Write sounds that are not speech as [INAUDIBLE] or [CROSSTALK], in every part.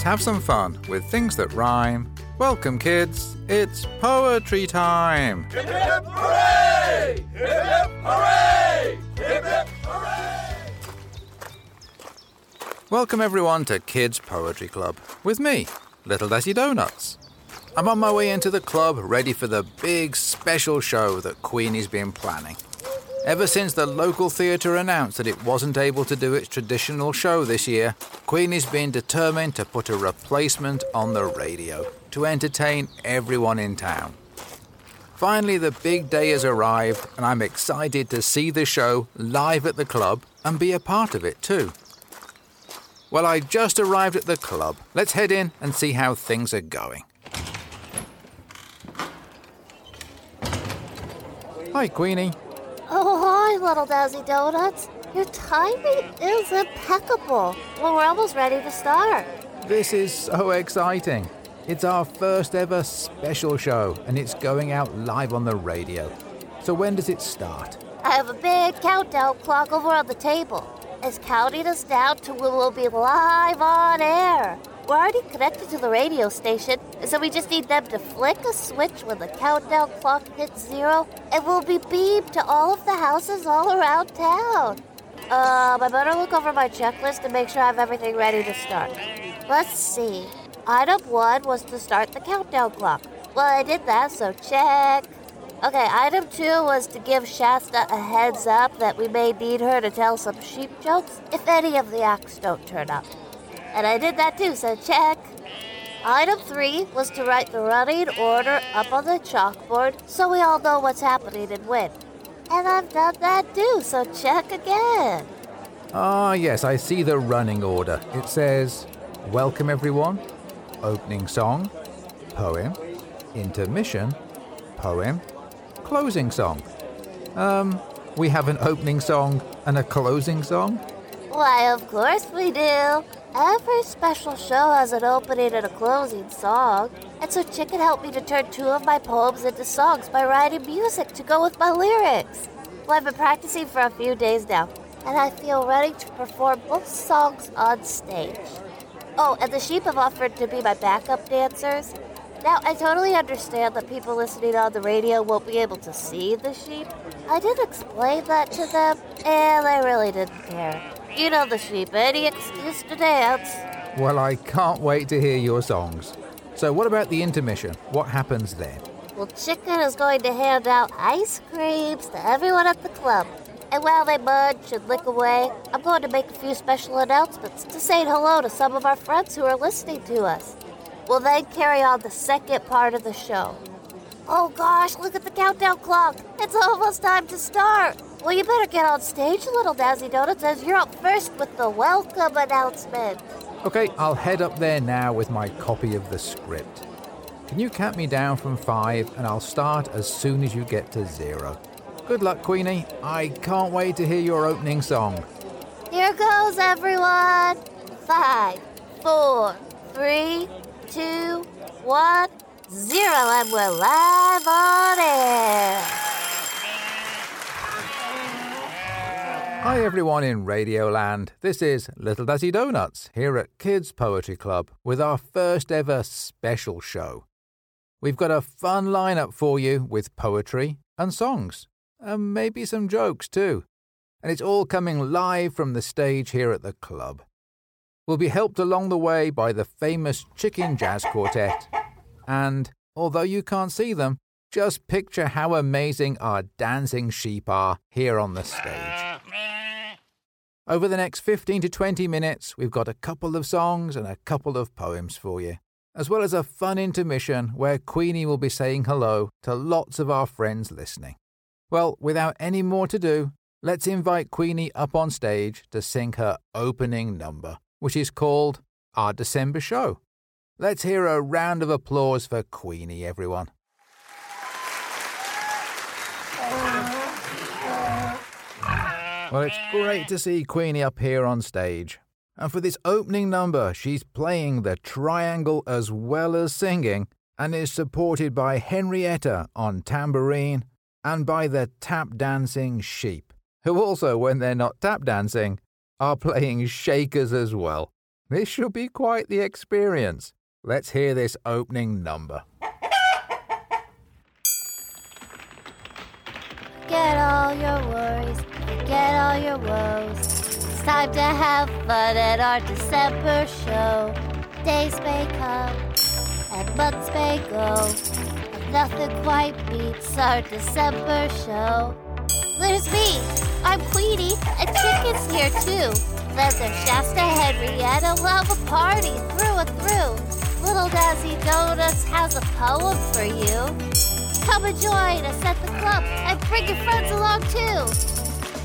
Let's have some fun with things that rhyme. Welcome, kids. It's poetry time. Hip hip hooray! Hip hip hooray! Hip hip hooray! Welcome, everyone, to Kids Poetry Club with me, Little Desi Donuts. I'm on my way into the club, ready for the big special show that Queenie's been planning. Ever since the local theatre announced that it wasn't able to do its traditional show this year, Queenie's been determined to put a replacement on the radio to entertain everyone in town. Finally, the big day has arrived, and I'm excited to see the show live at the club and be a part of it too. Well, I just arrived at the club. Let's head in and see how things are going. Hi, Queenie. Oh, hi, little Desi Donuts. Your timing is impeccable. Well, we're almost ready to start. This is so exciting. It's our first ever special show, and it's going out live on the radio. So, when does it start? I have a big countdown clock over on the table. It's counting us down to when we'll be live on air. We're already connected to the radio station, so we just need them to flick a switch when the countdown clock hits zero, and we'll be beamed to all of the houses all around town. Um, I better look over my checklist and make sure I have everything ready to start. Let's see. Item one was to start the countdown clock. Well, I did that, so check. Okay, item two was to give Shasta a heads up that we may need her to tell some sheep jokes if any of the acts don't turn up. And I did that too, so check. Item three was to write the running order up on the chalkboard so we all know what's happening and when. And I've done that too, so check again. Ah, yes, I see the running order. It says, Welcome everyone, opening song, poem, intermission, poem, closing song. Um, we have an opening song and a closing song? Why, of course we do. Every special show has an opening and a closing song. And so Chicken helped me to turn two of my poems into songs by writing music to go with my lyrics. Well, I've been practicing for a few days now, and I feel ready to perform both songs on stage. Oh, and the sheep have offered to be my backup dancers. Now, I totally understand that people listening on the radio won't be able to see the sheep. I did explain that to them, and they really didn't care. You know the sheep, any excuse to dance. Well, I can't wait to hear your songs. So, what about the intermission? What happens then? Well, Chicken is going to hand out ice creams to everyone at the club. And while they munch and lick away, I'm going to make a few special announcements to say hello to some of our friends who are listening to us. We'll then carry on the second part of the show. Oh gosh, look at the countdown clock. It's almost time to start. Well, you better get on stage, little Dazzy Donuts, as you're up first with the welcome announcement. Okay, I'll head up there now with my copy of the script. Can you count me down from five and I'll start as soon as you get to zero? Good luck, Queenie. I can't wait to hear your opening song. Here goes, everyone. Five, four, three, two, one, zero, and we're live on air. Hi, everyone in Radioland. This is Little Dazzy Donuts here at Kids Poetry Club with our first ever special show. We've got a fun lineup for you with poetry and songs, and maybe some jokes too. And it's all coming live from the stage here at the club. We'll be helped along the way by the famous Chicken Jazz Quartet. And although you can't see them, just picture how amazing our dancing sheep are here on the stage. Over the next 15 to 20 minutes, we've got a couple of songs and a couple of poems for you, as well as a fun intermission where Queenie will be saying hello to lots of our friends listening. Well, without any more to do, let's invite Queenie up on stage to sing her opening number, which is called Our December Show. Let's hear a round of applause for Queenie, everyone. Well, it's great to see Queenie up here on stage. And for this opening number, she's playing the triangle as well as singing and is supported by Henrietta on tambourine and by the tap dancing sheep, who also, when they're not tap dancing, are playing shakers as well. This should be quite the experience. Let's hear this opening number. Forget all your worries, forget all your woes. It's time to have fun at our December show. Days may come and months may go, and nothing quite beats our December show. There's me, I'm Queenie, and Chicken's here too. Then there's Shasta Henrietta, have a party through and through. Little Dazzy Donuts has a poem for you. Come and join us at the club and bring your friends along too.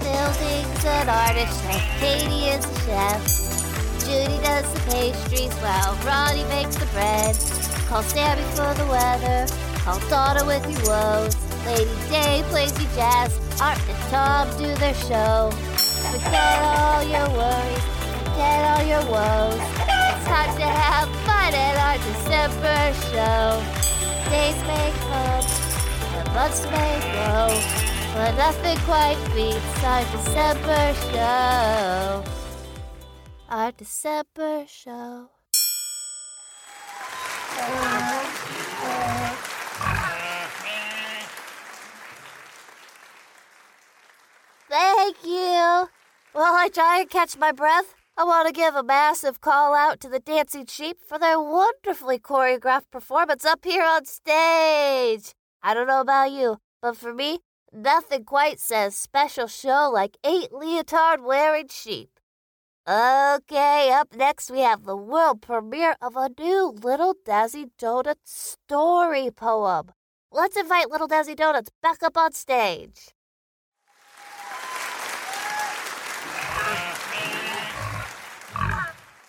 Building's an artist chef, Katie is a chef. Judy does the pastries while Ronnie makes the bread. Call Sammy for the weather, call Donna with your woes. Lady Day plays you jazz, Art and Tom do their show. Forget all your worries, forget all your woes. It's time to have fun at our December show. Days may months may go, but nothing quite beats our December show. Our December show. Thank you. While I try and catch my breath, I want to give a massive call out to the Dancing Sheep for their wonderfully choreographed performance up here on stage. I don't know about you, but for me, nothing quite says special show like eight leotard wearing sheep. Okay, up next we have the world premiere of a new Little Dazzy Donuts story poem. Let's invite Little Dazzy Donuts back up on stage.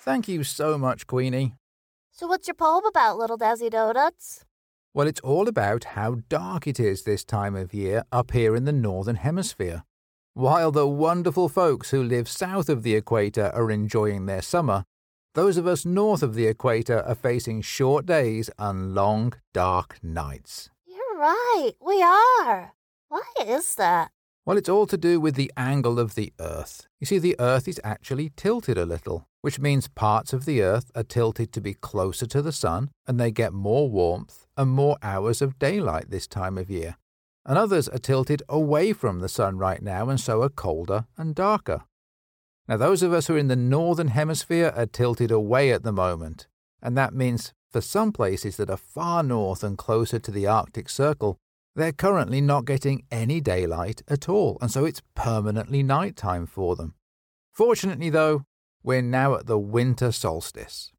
Thank you so much, Queenie. So, what's your poem about, Little Dazzy Donuts? Well, it's all about how dark it is this time of year up here in the Northern Hemisphere. While the wonderful folks who live south of the equator are enjoying their summer, those of us north of the equator are facing short days and long, dark nights. You're right, we are. Why is that? Well, it's all to do with the angle of the Earth. You see, the Earth is actually tilted a little, which means parts of the Earth are tilted to be closer to the Sun and they get more warmth and more hours of daylight this time of year. And others are tilted away from the Sun right now and so are colder and darker. Now, those of us who are in the Northern Hemisphere are tilted away at the moment, and that means for some places that are far north and closer to the Arctic Circle, they're currently not getting any daylight at all, and so it's permanently nighttime for them. Fortunately, though, we're now at the winter solstice.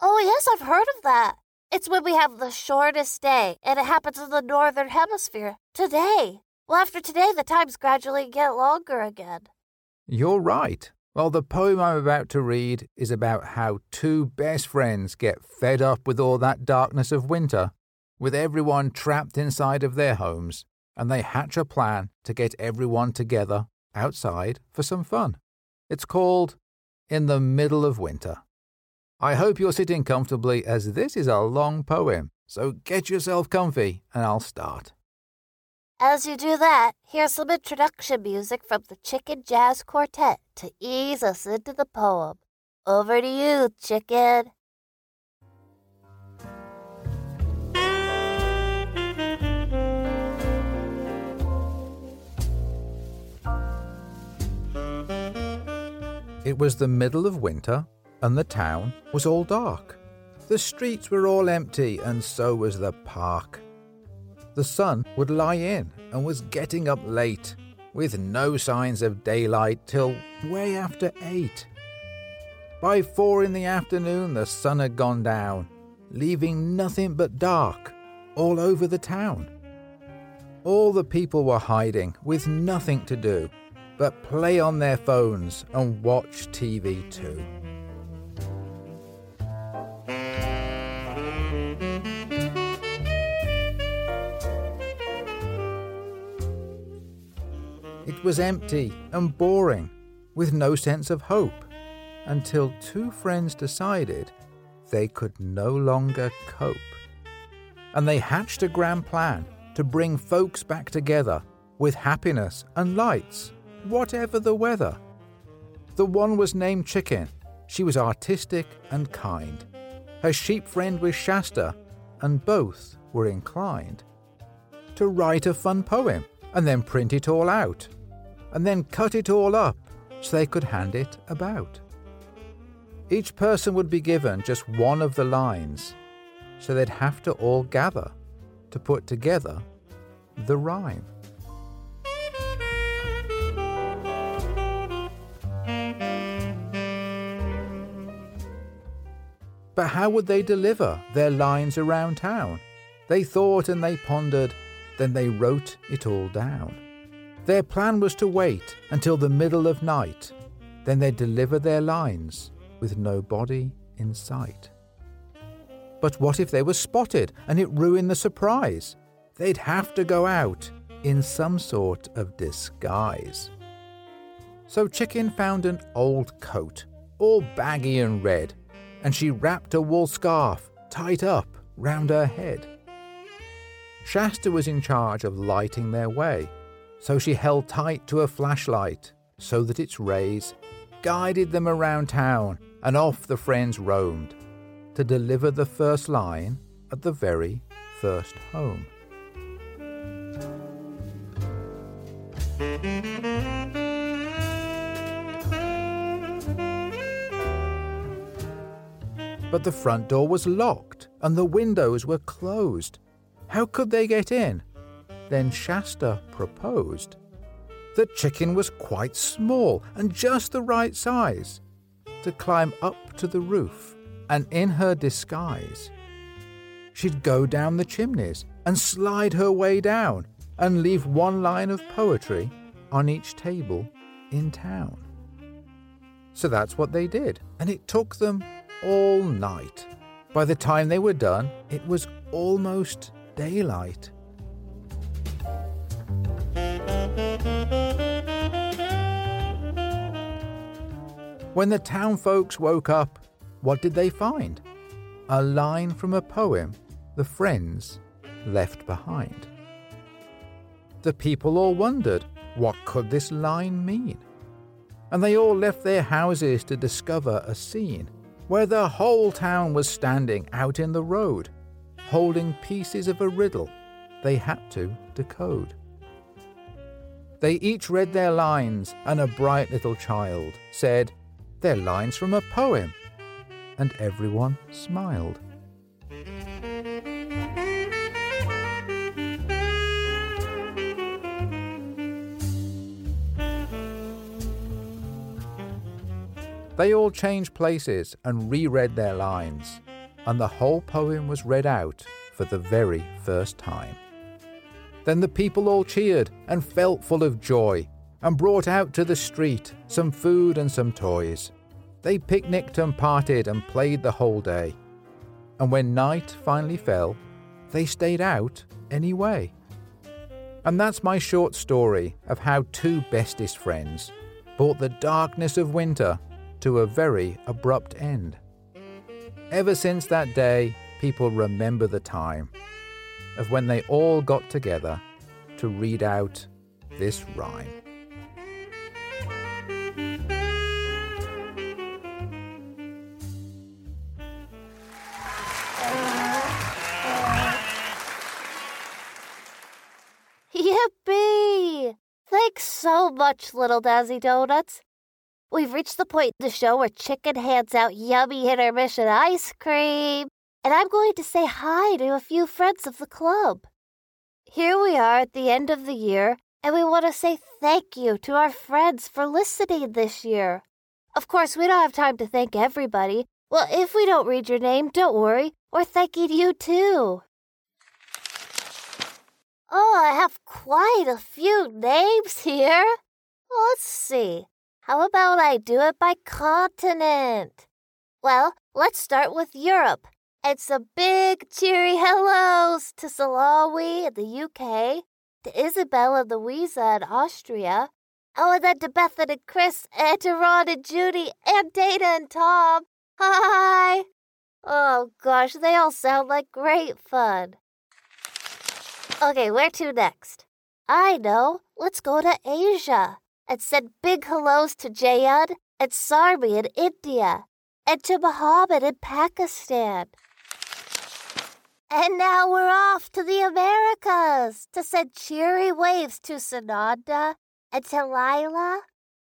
Oh, yes, I've heard of that. It's when we have the shortest day, and it happens in the northern hemisphere. Today. Well, after today, the times gradually get longer again. You're right. Well, the poem I'm about to read is about how two best friends get fed up with all that darkness of winter with everyone trapped inside of their homes, and they hatch a plan to get everyone together outside for some fun. It's called In the Middle of Winter. I hope you're sitting comfortably as this is a long poem, so get yourself comfy and I'll start. As you do that, here's some introduction music from the Chicken Jazz Quartet to ease us into the poem. Over to you, Chicken. It was the middle of winter, and the town was all dark. The streets were all empty, and so was the park. The sun would lie in and was getting up late, with no signs of daylight till way after eight. By four in the afternoon, the sun had gone down, leaving nothing but dark all over the town. All the people were hiding with nothing to do but play on their phones and watch TV too. It was empty and boring, with no sense of hope, until two friends decided they could no longer cope. And they hatched a grand plan to bring folks back together with happiness and lights whatever the weather. The one was named Chicken, She was artistic and kind. Her sheep friend was Shasta, and both were inclined to write a fun poem and then print it all out, and then cut it all up so they could hand it about. Each person would be given just one of the lines, so they'd have to all gather to put together the rhyme. But how would they deliver their lines around town? They thought and they pondered, then they wrote it all down. Their plan was to wait until the middle of night, then they'd deliver their lines with nobody in sight. But what if they were spotted and it ruined the surprise? They'd have to go out in some sort of disguise. So Chicken found an old coat, all baggy and red, and she wrapped a wool scarf tight up round her head. Shasta was in charge of lighting their way, so she held tight to a flashlight so that its rays guided them around town and off the friends roamed to deliver the first line at the very first home. But the front door was locked and the windows were closed. How could they get in? Then Shasta proposed. The chicken was quite small and just the right size to climb up to the roof, and in her disguise, she'd go down the chimneys and slide her way down and leave one line of poetry on each table in town. So that's what they did, and it took them all night. By the time they were done, it was almost daylight. When the town folks woke up, what did they find? A line from a poem the friends left behind. The people all wondered what could this line mean? And they all left their houses to discover a scene where the whole town was standing out in the road, holding pieces of a riddle they had to decode. They each read their lines, and a bright little child said, they're lines from a poem. And everyone smiled. They all changed places and reread their lines, and the whole poem was read out for the very first time. Then the people all cheered and felt full of joy and brought out to the street some food and some toys. They picnicked and parted and played the whole day. And when night finally fell, they stayed out anyway. And that's my short story of how two bestest friends brought the darkness of winter to a very abrupt end. Ever since that day, people remember the time of when they all got together to read out this rhyme. Yippee! Thanks so much, Little Dazzy Donuts. We've reached the point in the show where Chicken hands out yummy intermission ice cream, and I'm going to say hi to a few friends of the club. Here we are at the end of the year, and we want to say thank you to our friends for listening this year. Of course, we don't have time to thank everybody. Well, if we don't read your name, don't worry. We're thanking you too. Oh, I have quite a few names here. Let's see. How about I do it by continent? Well, let's start with Europe. It's a big cheery hellos to Salawi in the UK, to Isabella and Louisa in Austria. Oh, and then to Bethan and Chris, and to Ron and Judy, and Dana and Tom. Hi! Oh gosh, they all sound like great fun. Okay, where to next? I know. Let's go to Asia and send big hellos to Jayad and Sarmi in India, and to Muhammad in Pakistan. And now we're off to the Americas to send cheery waves to Sananda and to Lila.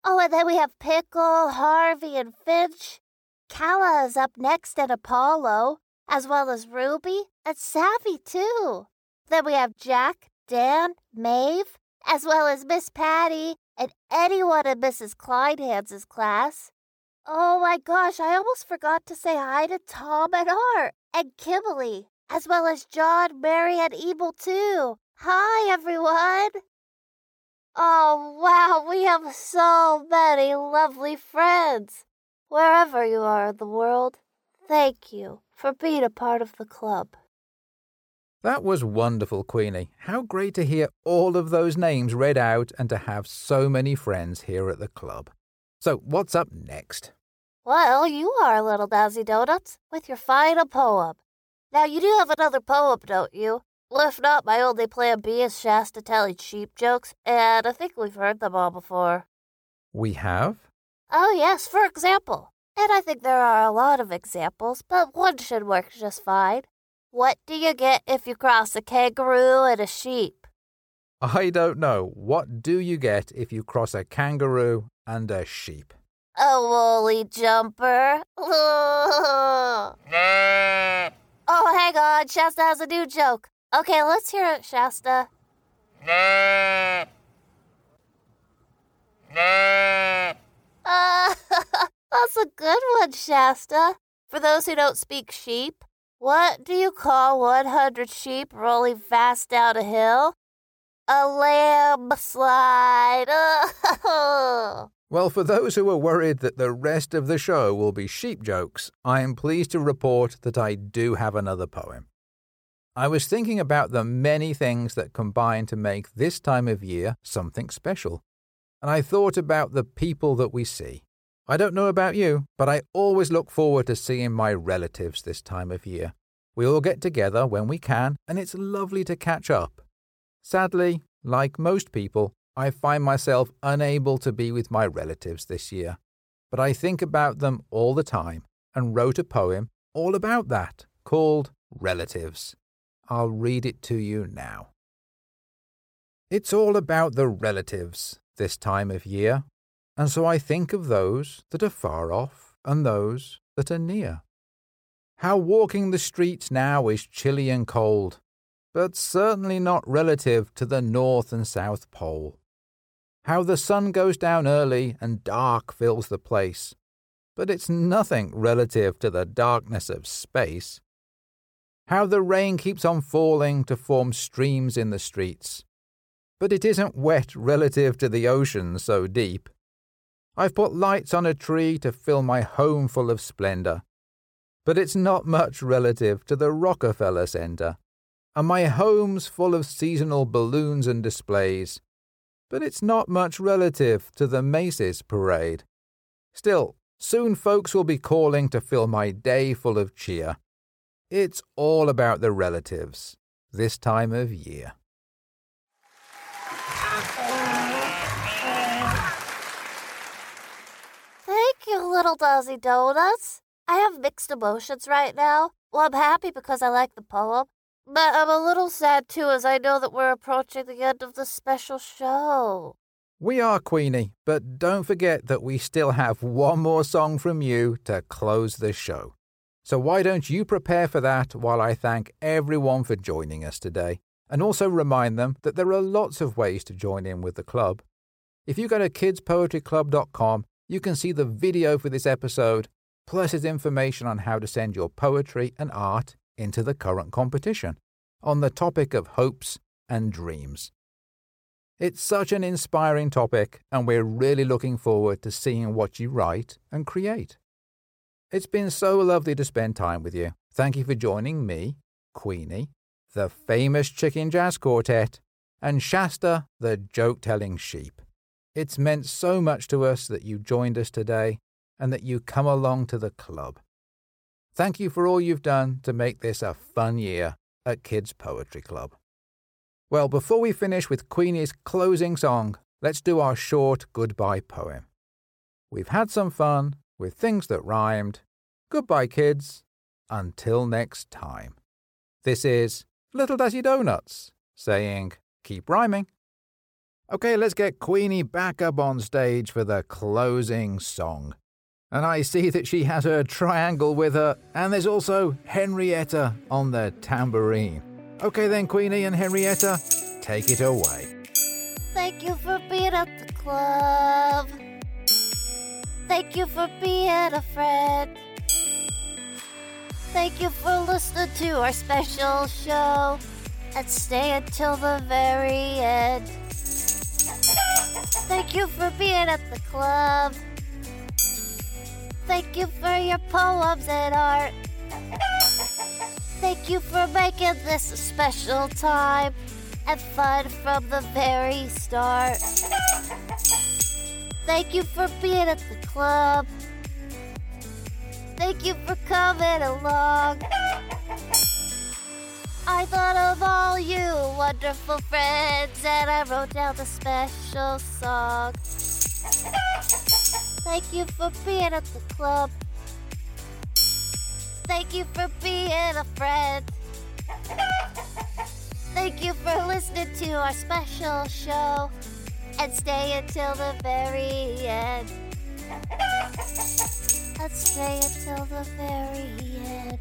Oh, and then we have Pickle, Harvey, and Finch. Kala is up next and Apollo, as well as Ruby and Savvy, too. Then we have Jack, Dan, Maeve, as well as Miss Patty and anyone in Mrs. Kleinhands' class. Oh my gosh, I almost forgot to say hi to Tom and Art and Kimberly as well as John, Mary, and Evil too. Hi, everyone. Oh, wow, we have so many lovely friends. Wherever you are in the world, thank you for being a part of the club. That was wonderful, Queenie. How great to hear all of those names read out and to have so many friends here at the club. So, what's up next? Well, you are, a Little Dazzy Donuts, with your final poem. Now, you do have another poem, don't you? Well, if not, my only plan B is Shasta telling sheep jokes, and I think we've heard them all before. We have? Oh, yes, for example. And I think there are a lot of examples, but one should work just fine. What do you get if you cross a kangaroo and a sheep? I don't know. What do you get if you cross a kangaroo and a sheep? A woolly jumper. [LAUGHS] Oh, hang on. Shasta has a new joke. Okay, let's hear it, Shasta. Uh, [LAUGHS] that's a good one, Shasta. For those who don't speak sheep, what do you call 100 sheep rolling fast down a hill? A landslide. [LAUGHS] Well, for those who are worried that the rest of the show will be sheep jokes, I am pleased to report that I do have another poem. I was thinking about the many things that combine to make this time of year something special, and I thought about the people that we see. I don't know about you, but I always look forward to seeing my relatives this time of year. We all get together when we can, and it's lovely to catch up. Sadly, like most people, I find myself unable to be with my relatives this year, but I think about them all the time and wrote a poem all about that called Relatives. I'll read it to you now. It's all about the relatives this time of year, and so I think of those that are far off and those that are near. How walking the streets now is chilly and cold, but certainly not relative to the North and South Pole how the sun goes down early and dark fills the place, but it's nothing relative to the darkness of space. How the rain keeps on falling to form streams in the streets, but it isn't wet relative to the ocean so deep. I've put lights on a tree to fill my home full of splendor, but it's not much relative to the Rockefeller Center. And my home's full of seasonal balloons and displays, but it's not much relative to the Macy's parade. Still, soon folks will be calling to fill my day full of cheer. It's all about the relatives this time of year. Little Dazzy Donuts. I have mixed emotions right now. Well, I'm happy because I like the poem, but I'm a little sad too, as I know that we're approaching the end of the special show. We are, Queenie, but don't forget that we still have one more song from you to close the show. So why don't you prepare for that while I thank everyone for joining us today, and also remind them that there are lots of ways to join in with the club. If you go to kidspoetryclub.com, you can see the video for this episode, plus its information on how to send your poetry and art into the current competition on the topic of hopes and dreams. It's such an inspiring topic, and we're really looking forward to seeing what you write and create. It's been so lovely to spend time with you. Thank you for joining me, Queenie, the famous Chicken Jazz Quartet, and Shasta, the joke telling sheep. It's meant so much to us that you joined us today and that you come along to the club. Thank you for all you've done to make this a fun year at Kids Poetry Club. Well, before we finish with Queenie's closing song, let's do our short goodbye poem. We've had some fun with things that rhymed, Goodbye, kids. Until next time. This is Little Dazzy Donuts saying, keep rhyming. Okay, let's get Queenie back up on stage for the closing song. And I see that she has her triangle with her, and there's also Henrietta on the tambourine. Okay, then, Queenie and Henrietta, take it away. Thank you for being at the club. Thank you for being a friend. Thank you for listening to our special show and stay until the very end. Thank you for being at the club. Thank you for your poems and art. Thank you for making this a special time and fun from the very start. Thank you for being at the club. Thank you for coming along. I thought of all you wonderful friends and I wrote down the special song. Thank you for being at the club. Thank you for being a friend. Thank you for listening to our special show and stay until the very end. And stay until the very end.